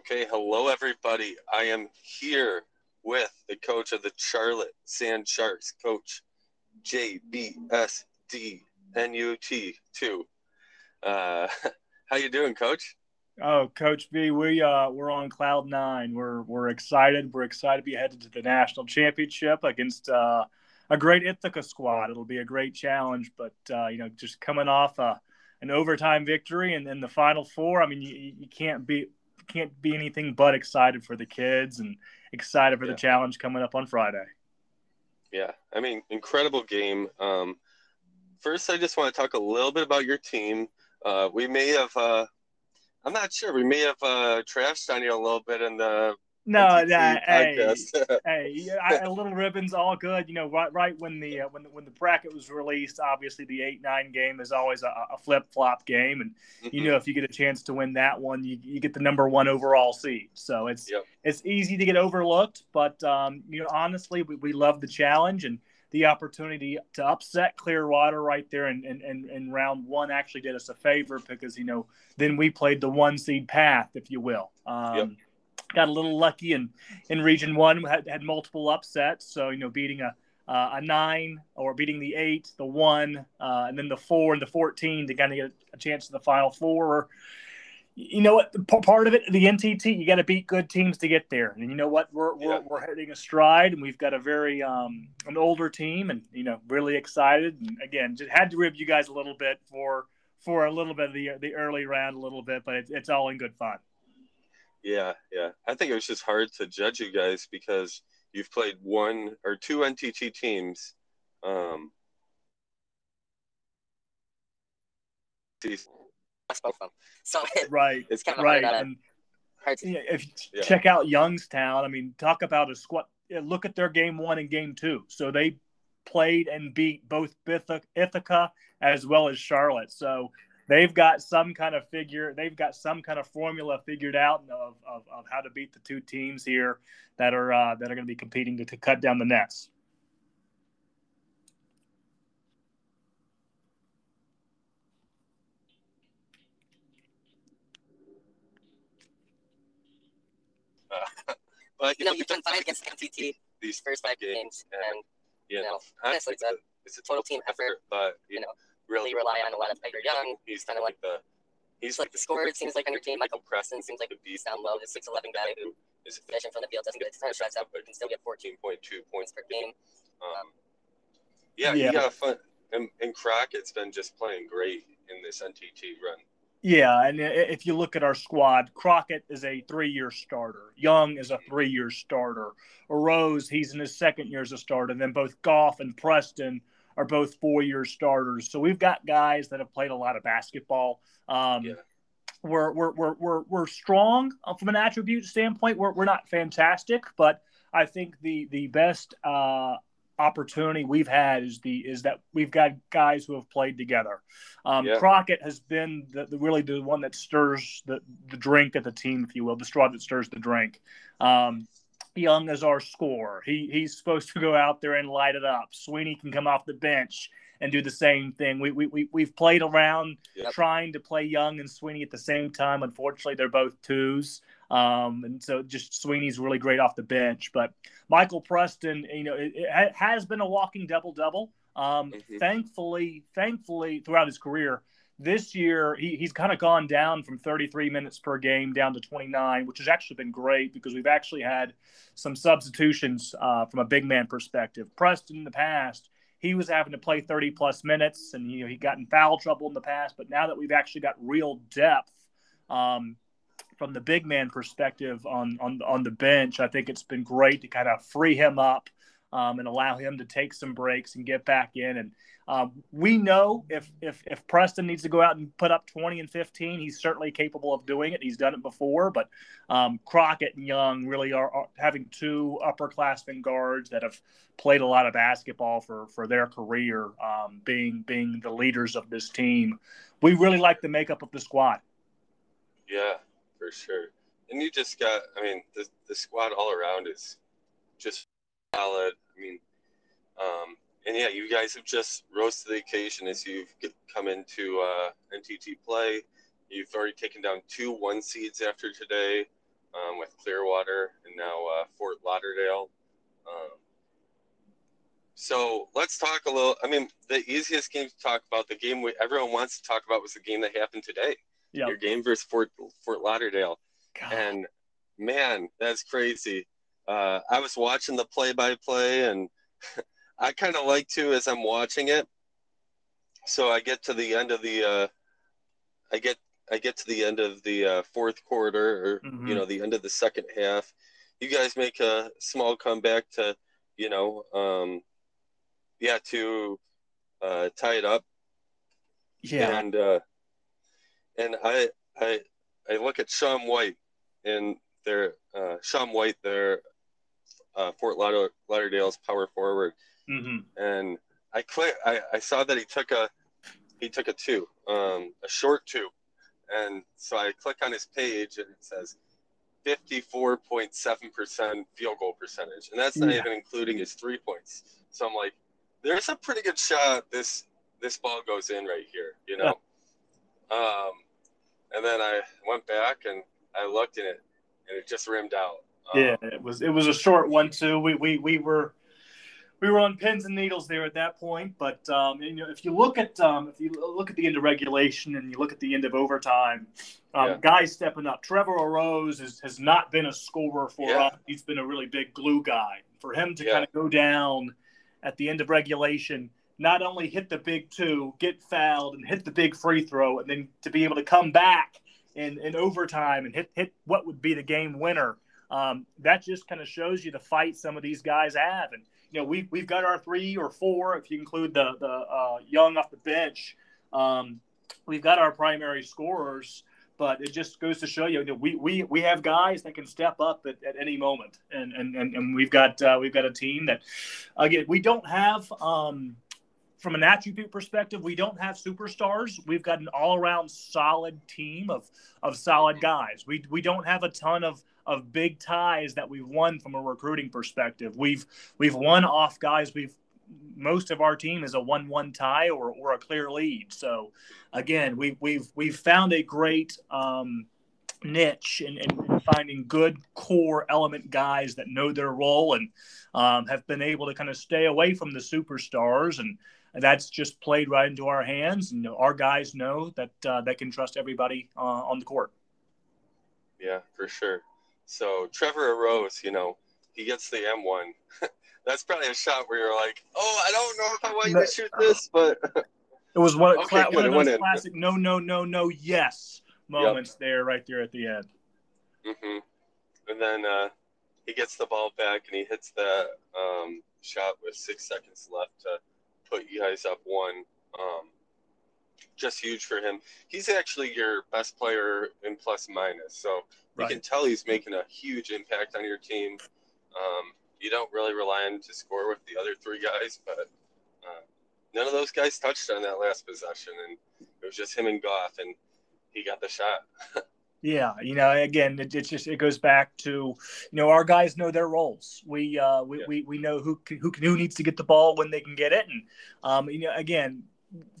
Okay, hello everybody. I am here with the coach of the Charlotte Sand Sharks, Coach JBSDNUT2. Uh, how you doing, Coach? Oh, Coach B, we uh, we're on cloud nine. We're we're excited. We're excited to be headed to the national championship against uh, a great Ithaca squad. It'll be a great challenge, but uh, you know, just coming off a, an overtime victory and then the final four. I mean, you, you can't be can't be anything but excited for the kids and excited for yeah. the challenge coming up on Friday. Yeah, I mean, incredible game. Um, first, I just want to talk a little bit about your team. Uh, we may have, uh, I'm not sure, we may have uh, trashed on you a little bit in the no, nah, hey, hey, I, a little ribbons, all good. You know, right, right when the uh, when the, when the bracket was released, obviously the eight nine game is always a, a flip flop game, and mm-hmm. you know if you get a chance to win that one, you, you get the number one overall seed. So it's yep. it's easy to get overlooked, but um, you know honestly, we, we love the challenge and the opportunity to upset Clearwater right there and in, in, in round one actually did us a favor because you know then we played the one seed path, if you will. Um, yep got a little lucky in in Region One. Had, had multiple upsets, so you know beating a uh, a nine or beating the eight, the one, uh, and then the four and the fourteen to kind of get a chance to the final four. Or, you know what? Part of it, the NTT, you got to beat good teams to get there. And you know what? We're yeah. we're, we're heading a stride, and we've got a very um, an older team, and you know really excited. And again, just had to rib you guys a little bit for for a little bit of the the early round, a little bit, but it's, it's all in good fun. Yeah, yeah. I think it was just hard to judge you guys because you've played one or two NTT teams. Um, so right, it's kind of right. Hard, and, hard to, yeah, if you yeah. check out Youngstown, I mean, talk about a squad. Look at their game one and game two. So they played and beat both Ithaca as well as Charlotte. So they've got some kind of figure they've got some kind of formula figured out of, of, of how to beat the two teams here that are uh, that are going to be competing to, to cut down the nets but you know you've done fine against NTT these first five games, and, and you know honestly, it's a, it's a total team effort. But you know, really rely on a lot of Tiger Young. He's kind of like the he's like the scorer. It seems like on your team. Michael Preston seems like a beast down low. The six eleven guy who is efficient from the field, doesn't get a ton of shots out, but can still get fourteen point two points per game. Um, yeah, yeah, got fun. And, and Crockett's been just playing great in this NTT run. Yeah, and if you look at our squad, Crockett is a three-year starter. Young is a three-year starter. Rose, he's in his second year as a starter. And then both Goff and Preston are both four year starters. So we've got guys that have played a lot of basketball. Um, yeah. We're, we're, we're, we're, we're strong from an attribute standpoint. We're, we're not fantastic, but I think the, the best uh, opportunity we've had is the is that we've got guys who have played together. Um, yeah. Crockett has been the, the, really the one that stirs the, the drink at the team, if you will, the straw that stirs the drink. Um, Young as our scorer. He he's supposed to go out there and light it up. Sweeney can come off the bench and do the same thing. We we, we we've played around yep. trying to play Young and Sweeney at the same time. Unfortunately, they're both twos. Um, and so just Sweeney's really great off the bench. But Michael Preston, you know, it, it has been a walking double double. Um, mm-hmm. Thankfully, thankfully, throughout his career, this year, he, he's kind of gone down from 33 minutes per game down to 29, which has actually been great because we've actually had some substitutions uh, from a big man perspective. Preston in the past, he was having to play 30 plus minutes and you know, he got in foul trouble in the past. But now that we've actually got real depth um, from the big man perspective on, on, on the bench, I think it's been great to kind of free him up um, and allow him to take some breaks and get back in. And um, we know if, if if Preston needs to go out and put up 20 and 15, he's certainly capable of doing it. He's done it before. But um, Crockett and Young really are, are, having two upperclassmen guards that have played a lot of basketball for for their career, um, being being the leaders of this team. We really like the makeup of the squad. Yeah, for sure. And you just got, I mean, the, the squad all around is just solid. I mean, um, and yeah, you guys have just rose to the occasion as you've come into uh, NTT play. You've already taken down two one seeds after today. um, with Clearwater and now uh, Fort Lauderdale. Um, so let's talk a little. I mean, the easiest game to talk about, the game we, everyone wants to talk about, was the game that happened today. Yep. Your game versus Fort Fort Lauderdale, God. and man, that's crazy. Uh, I was watching the play-by-play, and I kind of like to as I'm watching it. So I get to the end of the, uh, I get I get to the end of the uh, fourth quarter, or mm-hmm. you know, the end of the second half. You guys make a small comeback to, you know, um, yeah, to uh, tie it up. Yeah, and uh, and I I I look at Sean White and their uh, Sean White, their uh, Fort Lauderdale's power forward, mm-hmm. and I click. I, I saw that he took a he took a two, um, a short two, and so I click on his page and it says 54.7% field goal percentage, and that's not yeah. even including his three points. So I'm like, there's a pretty good shot this this ball goes in right here, you know. Yeah. Um, and then I went back and I looked in it, and it just rimmed out. Um, yeah, it was it was a short one too. We we we were we were on pins and needles there at that point. But um, you know, if you look at um, if you look at the end of regulation and you look at the end of overtime, um, yeah. guys stepping up. Trevor Rose has, has not been a scorer for yeah. us. He's been a really big glue guy. For him to yeah. kind of go down at the end of regulation, not only hit the big two, get fouled, and hit the big free throw, and then to be able to come back in, in overtime and hit hit what would be the game winner. Um, that just kind of shows you the fight some of these guys have. And you know, we've we've got our three or four, if you include the the uh, young off the bench. Um, we've got our primary scorers, but it just goes to show you, you know, we, we we have guys that can step up at, at any moment, and and and, and we've got uh, we've got a team that, again, we don't have. Um, from an attribute perspective, we don't have superstars. We've got an all-around solid team of of solid guys. We we don't have a ton of of big ties that we've won from a recruiting perspective. We've we've won off guys. We've most of our team is a one-one tie or, or a clear lead. So again, we, we've we've found a great um, niche in, in, finding good core element guys that know their role and um, have been able to kind of stay away from the superstars and. that's just played right into our hands, and you know, our guys know that uh, they can trust everybody uh, on the court. Yeah, for sure. So Trevor Rose you know, he gets the and-one. That's probably a shot where you're like, oh, I don't know if I want you to shoot this, but it was one, okay, cla- one of those classic no, no, no, no, yes moments yep. there, right there at the end. Mm-hmm. And then uh, he gets the ball back and he hits that um, shot with six seconds left to put you guys up one. Um, just huge for him. He's actually your best player in plus minus, so you can tell he's making a huge impact on your team. Um, you don't really rely on to score with the other three guys, but uh, none of those guys touched on that last possession, and it was just him and Goff, and he got the shot. Yeah, you know, again, it, it's just it goes back to you know our guys know their roles. We uh, we, yeah. we, we know who can, who can, who needs to get the ball when they can get it, and um, you know, again,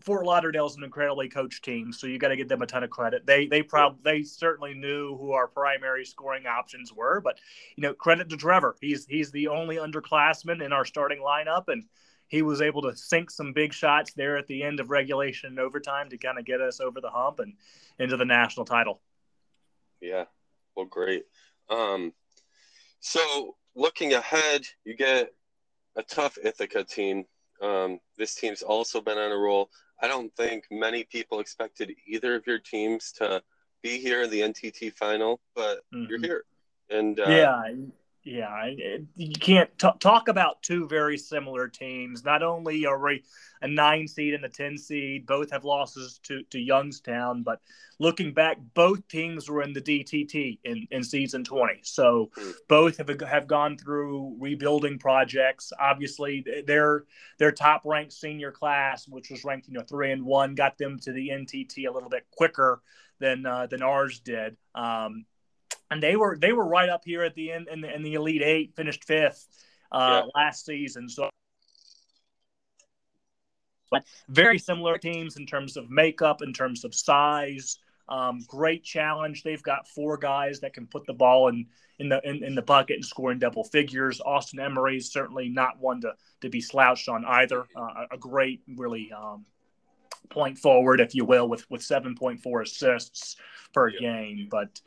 Fort Lauderdale is an incredibly coached team, so you got to give them a ton of credit. They they probably they certainly knew who our primary scoring options were, but you know credit to Trevor. He's he's the only underclassman in our starting lineup, and he was able to sink some big shots there at the end of regulation and overtime to kind of get us over the hump and into the national title. Yeah, well, great. Um, so looking ahead, you get a tough Ithaca team um, this team's also been on a roll. I don't think many people expected either of your teams to be here in the NTT final, but mm-hmm. you're here. And uh, yeah, yeah, you can't t- talk about two very similar teams. Not only are we a nine seed and a ten seed, both have losses to, to Youngstown, but looking back, both teams were in the DTT in, in season twenty. So hmm. both have have gone through rebuilding projects. Obviously, their their top ranked senior class, which was ranked you know three and one, got them to the NTT a little bit quicker than uh, than ours did. Um, and they were they were right up here at the end in the, in the Elite Eight, finished fifth uh, yeah. last season. So, but very similar teams in terms of makeup, in terms of size. Um, great challenge. They've got four guys that can put the ball in in the in, in the bucket and score in double figures. Austin Emery is certainly not one to to be slouched on either. Uh, a great, really um, point forward, if you will, with with 7.4 assists per yeah. game. But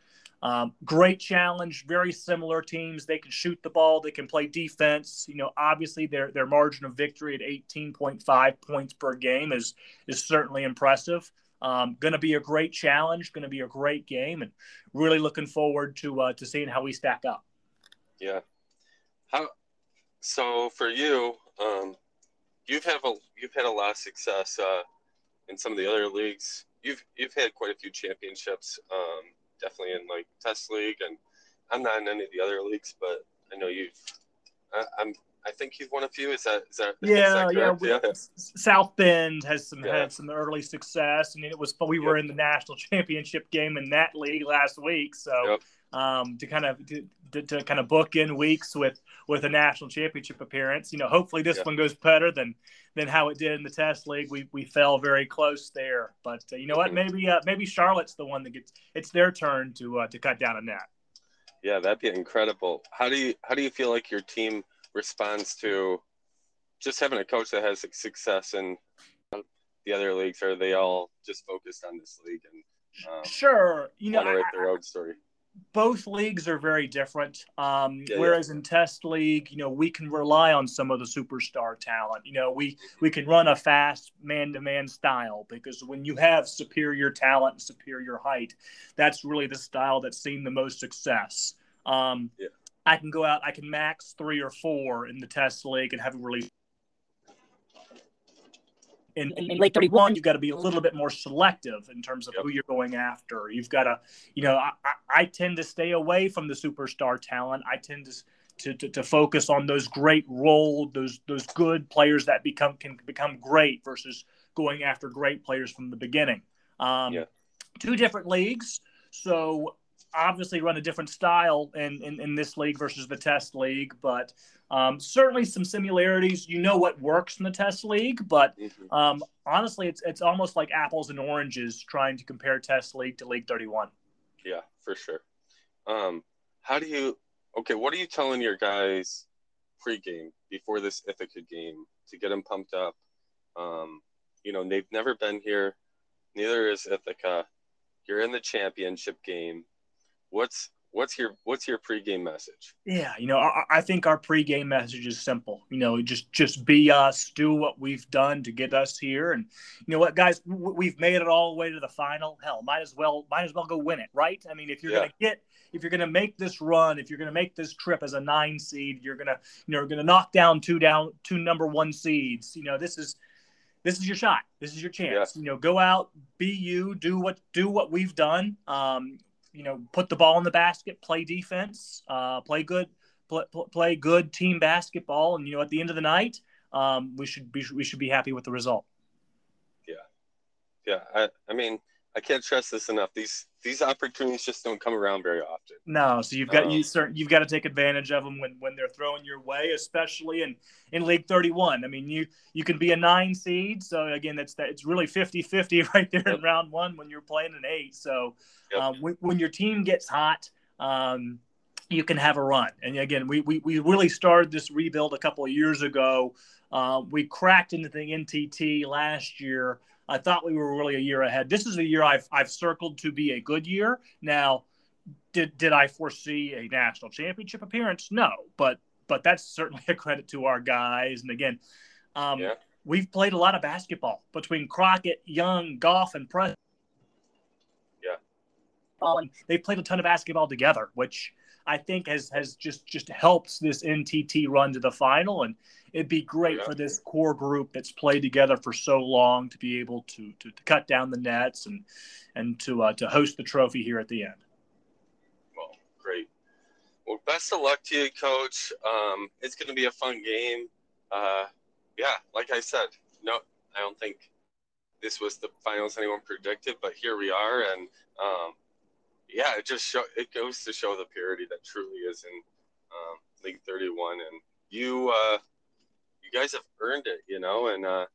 um, great challenge, very similar teams. They can shoot the ball, they can play defense. You know, obviously their their margin of victory at 18.5 points per game is is certainly impressive. Um, going to be a great challenge, going to be a great game, and really looking forward to uh, to seeing how we stack up. Yeah. How? So for you, um, you've had a you've had a lot of success uh, in some of the other leagues. You've you've had quite a few championships, um, definitely in like Test League, and I'm not in any of the other leagues, but I know you've. I, I'm I think you've won a few. Is that is that? Yeah, is that yeah, yeah. South Bend has some yeah. had some early success, I and it was we were in the national championship game in that league last week. So yep. um, to kind of to, to, to, kind of book in weeks with with a national championship appearance, you know, hopefully this yep. one goes better than than how it did in the test league. We we fell very close there, but uh, you know what? Maybe uh, maybe Charlotte's the one that gets it's their turn to uh, to cut down a net. Yeah, that'd be incredible. How do you how do you feel like your team? responds to just having a coach that has success in the other leagues? Are they all just focused on this league and um, sure, you know, write their own story? Both leagues are very different. Um, yeah, whereas yeah. in Test League, you know, we can rely on some of the superstar talent. You know, we we can run a fast man-to-man style because when you have superior talent and superior height, that's really the style that's seen the most success. Um, yeah. I can go out, I can max three or four in the test league and have a really. In, in, in late 31, you've got to be a little bit more selective in terms of yep. who you're going after. You've got to, you know, I, I tend to stay away from the superstar talent. I tend to to, to, to, focus on those great role, those those good players that become can become great versus going after great players from the beginning. Um, yeah. Two different leagues, so obviously run a different style in, in, in this league versus the test league, but um, certainly some similarities. You know what works in the test league, but mm-hmm. um, honestly, it's it's almost like apples and oranges trying to compare test league to League 31. Yeah, for sure. Um, how do you? Okay, what are you telling your guys pregame before this Ithaca game to get them pumped up? Um, you know, they've never been here. Neither is Ithaca. You're in the championship game what's what's your what's your pregame message? Yeah, you know, I, I, think our pregame message is simple. You know, just just be us, do what we've done to get us here, and you know what, guys, we've made it all the way to the final. Hell, might as well might as well go win it, right? I mean, if you're yeah. gonna get if you're gonna make this run, if you're gonna make this trip as a nine seed, you're gonna you know you're gonna knock down two down two number one seeds. You know, this is this is your shot. This is your chance. Yeah. You know, go out, be you, do what do what we've done. Um, you know, put the ball in the basket, play defense, uh, play good, play, play good team basketball, and you know, at the end of the night, um, we should be we should be happy with the result. Yeah, yeah. I, I mean, I can't stress this enough. These these opportunities just don't come around very often. No, so you've got um, you certain you've got to take advantage of them when when they're throwing your way, especially in in League 31. I mean, you you can be a 9 seed, so again, that's that it's really 50-50 right there yep. in round 1 when you're playing an 8. So, yep. um, when, when your team gets hot, um, you can have a run. And again, we we we really started this rebuild a couple of years ago. Uh, we cracked into the NTT last year I thought we were really a year ahead. This is a year I've I've circled to be a good year. Now, did did I foresee a national championship appearance? No, but but that's certainly a credit to our guys. And again, um, yeah. we've played a lot of basketball between Crockett, Young, Goff, and Press. Yeah, and they played a ton of basketball together, which I think has has just just helps this NTT run to the final, and it'd be great yeah. for this core group that's played together for so long to be able to to, to cut down the nets and and to uh, to host the trophy here at the end. Well, great. Well, best of luck to you, Coach. Um, it's going to be a fun game. Uh, yeah, like I said, no, I don't think this was the finals anyone predicted, but here we are, and um, yeah, it just show it goes to show the purity that truly is in um, League 31, and you uh, you guys have earned it, you know, and uh,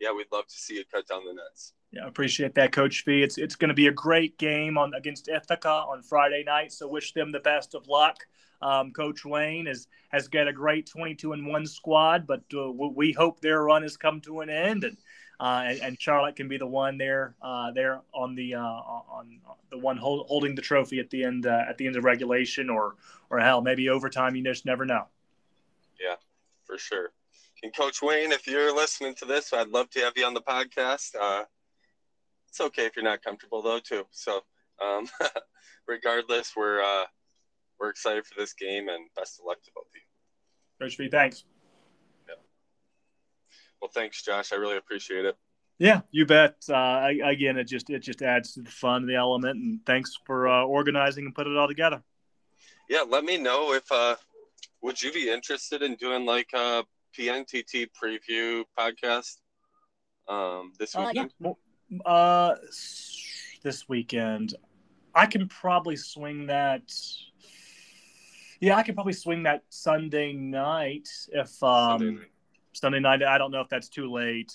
yeah, we'd love to see you cut down the nets. Yeah, appreciate that, Coach Fee. It's it's going to be a great game on against Ithaca on Friday night. So wish them the best of luck. Um, Coach Wayne has has got a great 22 and one squad, but uh, we hope their run has come to an end, and uh, and, and, Charlotte can be the one there uh, there on the uh, on the one hold, holding the trophy at the end uh, at the end of regulation, or or hell maybe overtime. You just never know. Yeah, for sure. And Coach Wayne, if you're listening to this, I'd love to have you on the podcast. Uh, it's okay if you're not comfortable though, too. So, um, regardless, we're uh, we're excited for this game and best of luck to both of you. Coach V, thanks. Yeah. Well, thanks, Josh. I really appreciate it. Yeah, you bet. Uh, again, it just it just adds to the fun, the element, and thanks for uh, organizing and putting it all together. Yeah, let me know if uh, would you be interested in doing like a PNTT preview podcast um, this weekend? Uh, yeah. uh, this weekend, I can probably swing that yeah, I could probably swing that Sunday night if um, Sunday night. Sunday night. I don't know if that's too late.